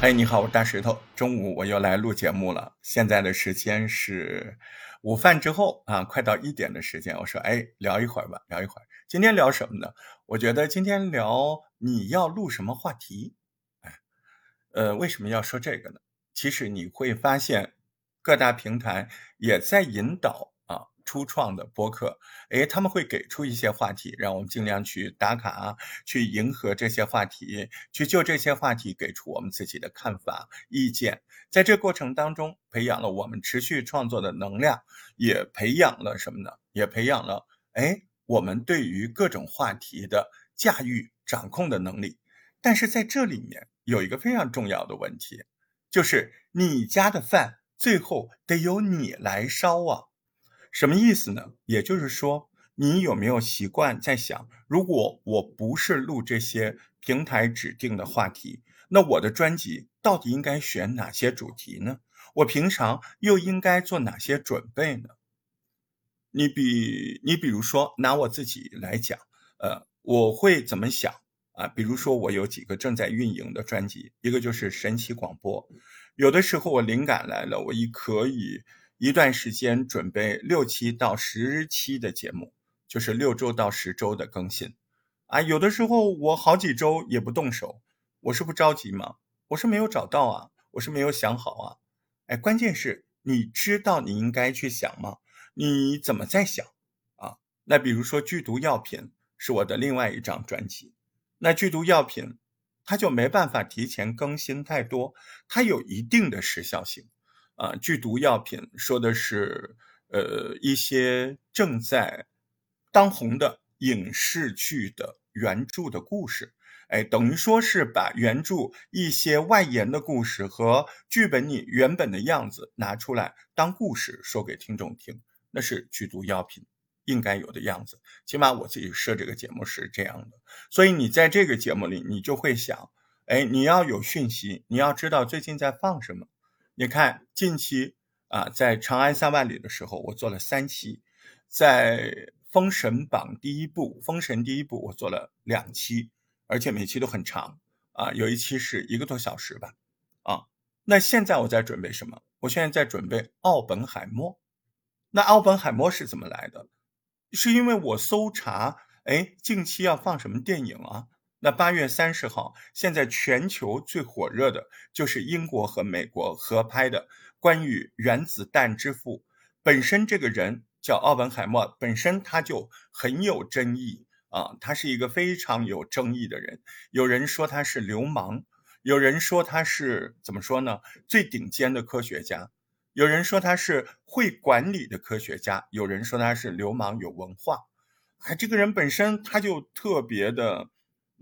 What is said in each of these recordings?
哎，你好，我大石头。中午我又来录节目了。现在的时间是午饭之后啊，快到一点的时间。我说，哎，聊一会儿吧，聊一会儿。今天聊什么呢？我觉得今天聊你要录什么话题。呃，为什么要说这个呢？其实你会发现，各大平台也在引导。初创的播客，哎，他们会给出一些话题，让我们尽量去打卡，去迎合这些话题，去就这些话题给出我们自己的看法、意见。在这过程当中，培养了我们持续创作的能量，也培养了什么呢？也培养了哎，我们对于各种话题的驾驭、掌控的能力。但是在这里面有一个非常重要的问题，就是你家的饭最后得由你来烧啊。什么意思呢？也就是说，你有没有习惯在想，如果我不是录这些平台指定的话题，那我的专辑到底应该选哪些主题呢？我平常又应该做哪些准备呢？你比你比如说拿我自己来讲，呃，我会怎么想啊？比如说我有几个正在运营的专辑，一个就是神奇广播，有的时候我灵感来了，我一可以。一段时间准备六期到十期的节目，就是六周到十周的更新，啊，有的时候我好几周也不动手，我是不着急吗？我是没有找到啊，我是没有想好啊，哎，关键是你知道你应该去想吗？你怎么在想啊？那比如说剧毒药品是我的另外一张专辑，那剧毒药品它就没办法提前更新太多，它有一定的时效性。啊，剧毒药品说的是，呃，一些正在当红的影视剧的原著的故事，哎，等于说是把原著一些外延的故事和剧本里原本的样子拿出来当故事说给听众听，那是剧毒药品应该有的样子。起码我自己设这个节目是这样的，所以你在这个节目里，你就会想，哎，你要有讯息，你要知道最近在放什么。你看，近期啊，在《长安三万里》的时候，我做了三期；在《封神榜》第一部，《封神》第一部，我做了两期，而且每期都很长啊，有一期是一个多小时吧。啊，那现在我在准备什么？我现在在准备《奥本海默》。那《奥本海默》是怎么来的？是因为我搜查，哎，近期要放什么电影啊？那八月三十号，现在全球最火热的就是英国和美国合拍的关于原子弹之父。本身这个人叫奥本海默，本身他就很有争议啊，他是一个非常有争议的人。有人说他是流氓，有人说他是怎么说呢？最顶尖的科学家，有人说他是会管理的科学家，有人说他是流氓有文化。哎，这个人本身他就特别的。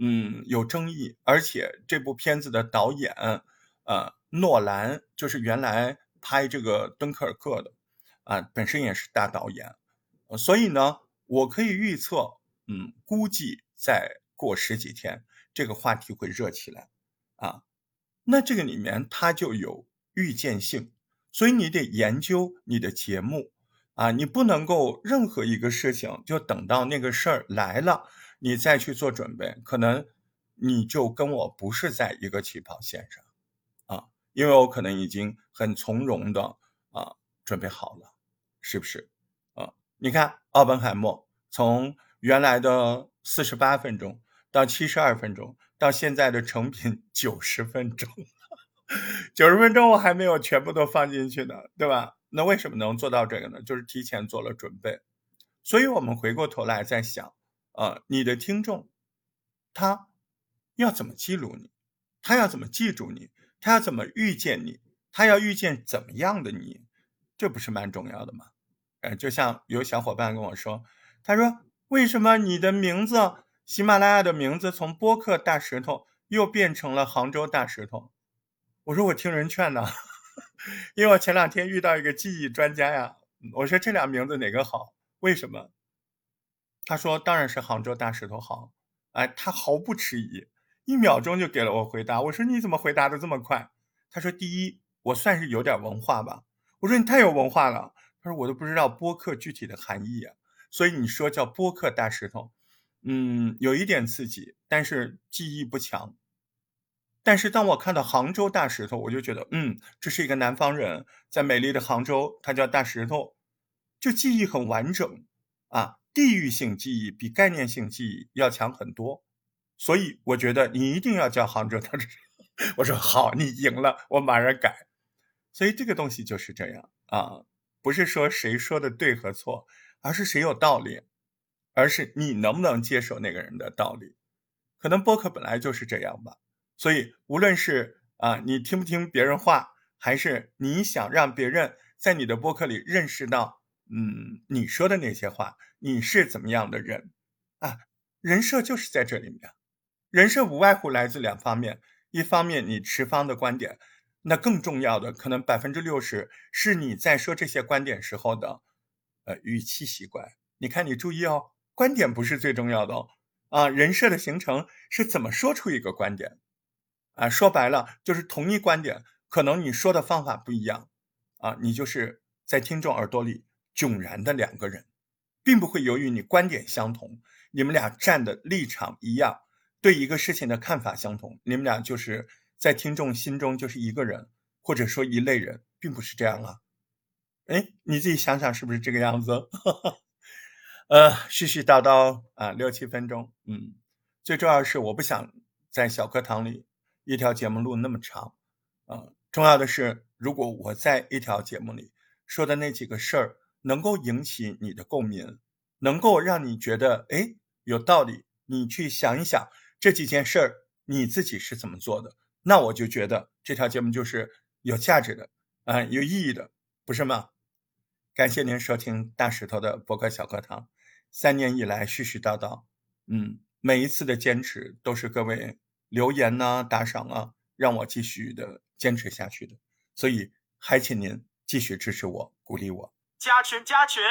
嗯，有争议，而且这部片子的导演，呃，诺兰就是原来拍这个《敦刻尔克》的，啊，本身也是大导演，所以呢，我可以预测，嗯，估计再过十几天，这个话题会热起来，啊，那这个里面它就有预见性，所以你得研究你的节目，啊，你不能够任何一个事情就等到那个事儿来了。你再去做准备，可能你就跟我不是在一个起跑线上，啊，因为我可能已经很从容的啊准备好了，是不是？啊，你看奥本海默从原来的四十八分钟到七十二分钟，到现在的成品九十分钟，九十分钟我还没有全部都放进去呢，对吧？那为什么能做到这个呢？就是提前做了准备，所以我们回过头来再想。啊，你的听众，他要怎么记录你？他要怎么记住你？他要怎么遇见你？他要遇见怎么样的你？这不是蛮重要的吗？呃，就像有小伙伴跟我说，他说：“为什么你的名字，喜马拉雅的名字从播客大石头又变成了杭州大石头？”我说：“我听人劝呢，因为我前两天遇到一个记忆专家呀，我说这俩名字哪个好？为什么？”他说：“当然是杭州大石头好。”哎，他毫不迟疑，一秒钟就给了我回答。我说：“你怎么回答的这么快？”他说：“第一，我算是有点文化吧。”我说：“你太有文化了。”他说：“我都不知道播客具体的含义啊。”所以你说叫播客大石头，嗯，有一点刺激，但是记忆不强。但是当我看到杭州大石头，我就觉得，嗯，这是一个南方人，在美丽的杭州，他叫大石头，就记忆很完整啊。地域性记忆比概念性记忆要强很多，所以我觉得你一定要叫杭州大石头。我说好，你赢了，我马上改。所以这个东西就是这样啊，不是说谁说的对和错，而是谁有道理，而是你能不能接受那个人的道理。可能播客本来就是这样吧。所以，无论是啊，你听不听别人话，还是你想让别人在你的播客里认识到，嗯，你说的那些话，你是怎么样的人啊？人设就是在这里面，人设无外乎来自两方面，一方面你持方的观点，那更重要的可能百分之六十是你在说这些观点时候的，呃，语气习惯。你看，你注意哦，观点不是最重要的哦，啊，人设的形成是怎么说出一个观点。啊，说白了就是同一观点，可能你说的方法不一样，啊，你就是在听众耳朵里迥然的两个人，并不会由于你观点相同，你们俩站的立场一样，对一个事情的看法相同，你们俩就是在听众心中就是一个人，或者说一类人，并不是这样啊。哎，你自己想想是不是这个样子？呃，絮絮叨叨啊，六七分钟，嗯，最重要是我不想在小课堂里。一条节目录那么长，啊，重要的是，如果我在一条节目里说的那几个事儿能够引起你的共鸣，能够让你觉得哎有道理，你去想一想这几件事儿你自己是怎么做的，那我就觉得这条节目就是有价值的，啊，有意义的，不是吗？感谢您收听大石头的博客小课堂，三年以来絮絮叨叨，嗯，每一次的坚持都是各位。留言呢，打赏啊，让我继续的坚持下去的，所以还请您继续支持我，鼓励我。加群加群，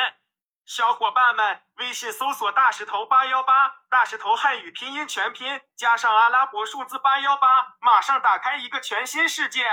小伙伴们，微信搜索大石头八幺八，大石头汉语拼音全拼加上阿拉伯数字八幺八，马上打开一个全新世界。